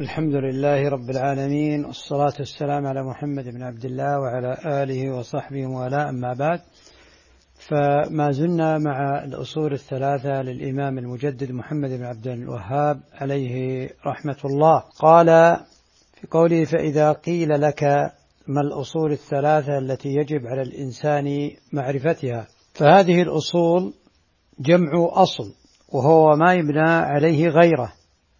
الحمد لله رب العالمين والصلاة والسلام على محمد بن عبد الله وعلى آله وصحبه ولا أما بعد. فما زلنا مع الأصول الثلاثة للإمام المجدد محمد بن عبد الوهاب عليه رحمة الله. قال في قوله فإذا قيل لك ما الأصول الثلاثة التي يجب على الإنسان معرفتها. فهذه الأصول جمع أصل وهو ما يبنى عليه غيره.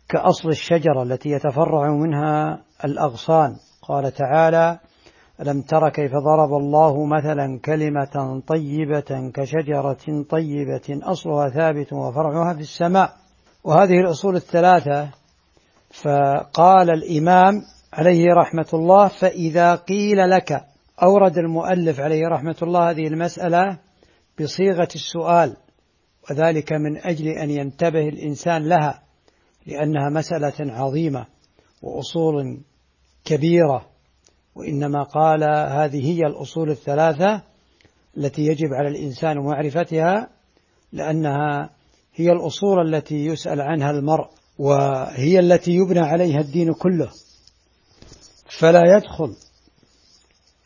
كأصل الشجرة التي يتفرع منها الأغصان. قال تعالى ألم تر كيف ضرب الله مثلا كلمة طيبة كشجرة طيبة أصلها ثابت وفرعها في السماء؟ وهذه الأصول الثلاثة. فقال الإمام عليه رحمة الله فإذا قيل لك أورد المؤلف عليه رحمة الله هذه المسألة بصيغة السؤال وذلك من أجل أن ينتبه الإنسان لها. لأنها مسألة عظيمة وأصول كبيرة وإنما قال هذه هي الأصول الثلاثة التي يجب على الإنسان معرفتها لأنها هي الأصول التي يسأل عنها المرء وهي التي يبنى عليها الدين كله. فلا يدخل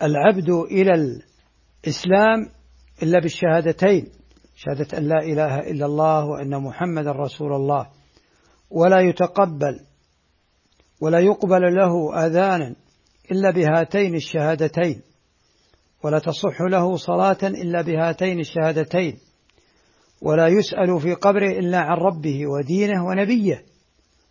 العبد إلى الإسلام إلا بالشهادتين شهادة أن لا إله إلا الله وأن محمد رسول الله. ولا يتقبل ولا يقبل له أذانا إلا بهاتين الشهادتين ولا تصح له صلاة إلا بهاتين الشهادتين ولا يسأل في قبره إلا عن ربه ودينه ونبيه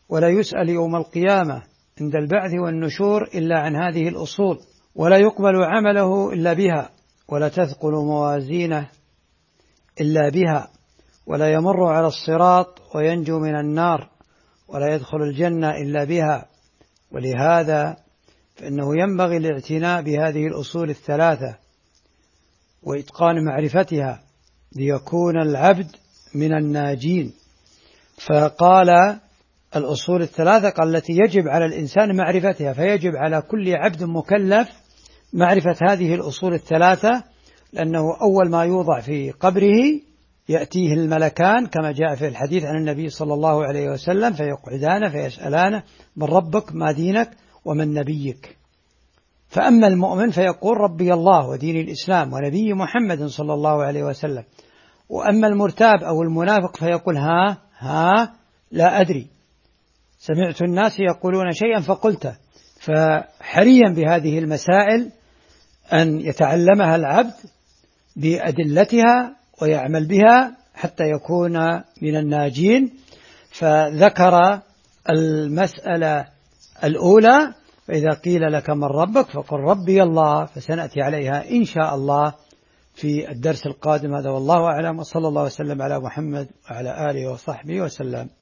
ولا يسأل يوم القيامة عند البعث والنشور إلا عن هذه الأصول ولا يقبل عمله إلا بها ولا تثقل موازينه إلا بها ولا يمر على الصراط وينجو من النار. ولا يدخل الجنة إلا بها. ولهذا فإنه ينبغي الاعتناء بهذه الأصول الثلاثة وإتقان معرفتها ليكون العبد من الناجين. فقال الأصول الثلاثة التي يجب على الإنسان معرفتها فيجب على كل عبد مكلف معرفة هذه الأصول الثلاثة لأنه أول ما يوضع في قبره يأتيه الملكان كما جاء في الحديث عن النبي صلى الله عليه وسلم فيقعدان فيسألان من ربك؟ ما دينك؟ ومن نبيك. فأما المؤمن فيقول ربي الله ودين الإسلام ونبي محمد صلى الله عليه وسلم. وأما المرتاب أو المنافق فيقول ها ها لا أدري. سمعت الناس يقولون شيئا فقلته فحريا بهذه المسائل أن يتعلمها العبد بأدلتها ويعمل بها حتى يكون من الناجين. فذكر المسألة الأولى فإذا قيل لك من ربك فقل ربي الله فسنأتي عليها إن شاء الله في الدرس القادم هذا. والله أعلم وصلى الله وسلم على محمد وعلى آله وصحبه وسلم.